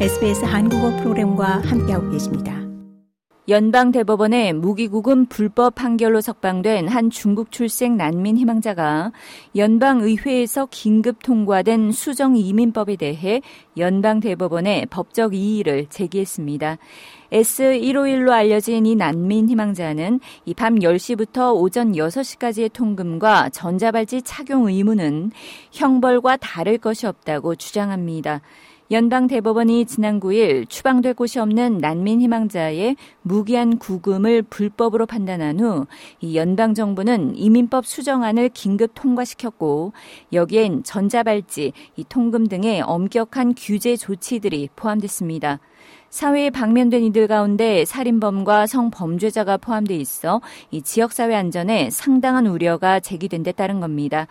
SBS 한국어 프로그램과 함께하고 계십니다. 연방대법원의 무기구금 불법 판결로 석방된 한 중국 출생 난민 희망자가 연방의회에서 긴급 통과된 수정 이민법에 대해 연방대법원에 법적 이의를 제기했습니다. S151로 알려진 이 난민 희망자는 이 밤 10시부터 오전 6시까지의 통금과 전자발찌 착용 의무는 형벌과 다를 것이 없다고 주장합니다. 연방 대법원이 지난 9일 추방될 곳이 없는 난민 희망자의 무기한 구금을 불법으로 판단한 후 이 연방 정부는 이민법 수정안을 긴급 통과시켰고 여기엔 전자발찌, 이 통금 등의 엄격한 규제 조치들이 포함됐습니다. 사회에 방면된 이들 가운데 살인범과 성범죄자가 포함돼 있어 이 지역사회 안전에 상당한 우려가 제기된 데 따른 겁니다.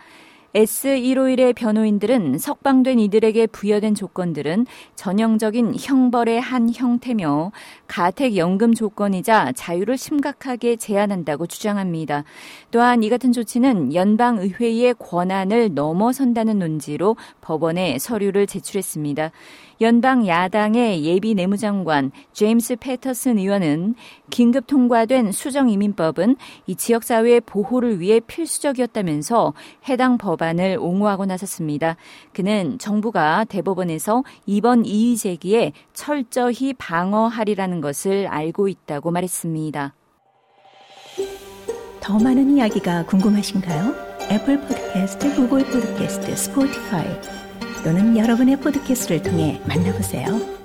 S151의 변호인들은 석방된 이들에게 부여된 조건들은 전형적인 형벌의 한 형태며 가택연금 조건이자 자유를 심각하게 제한한다고 주장합니다. 또한 이 같은 조치는 연방의회의 권한을 넘어선다는 논지로 법원에 서류를 제출했습니다. 연방 야당의 예비 내무장관 제임스 패터슨 의원은 긴급 통과된 수정 이민법은 이 지역 사회의 보호를 위해 필수적이었다면서 해당 법안을 옹호하고 나섰습니다. 그는 정부가 대법원에서 이번 이의 제기에 철저히 방어하리라는 것을 알고 있다고 말했습니다. 더 많은 이야기가 궁금하신가요? 애플 포드캐스트, 구글 포드캐스트, 스포티파이 또는 여러분의 포드캐스트를 통해 만나보세요.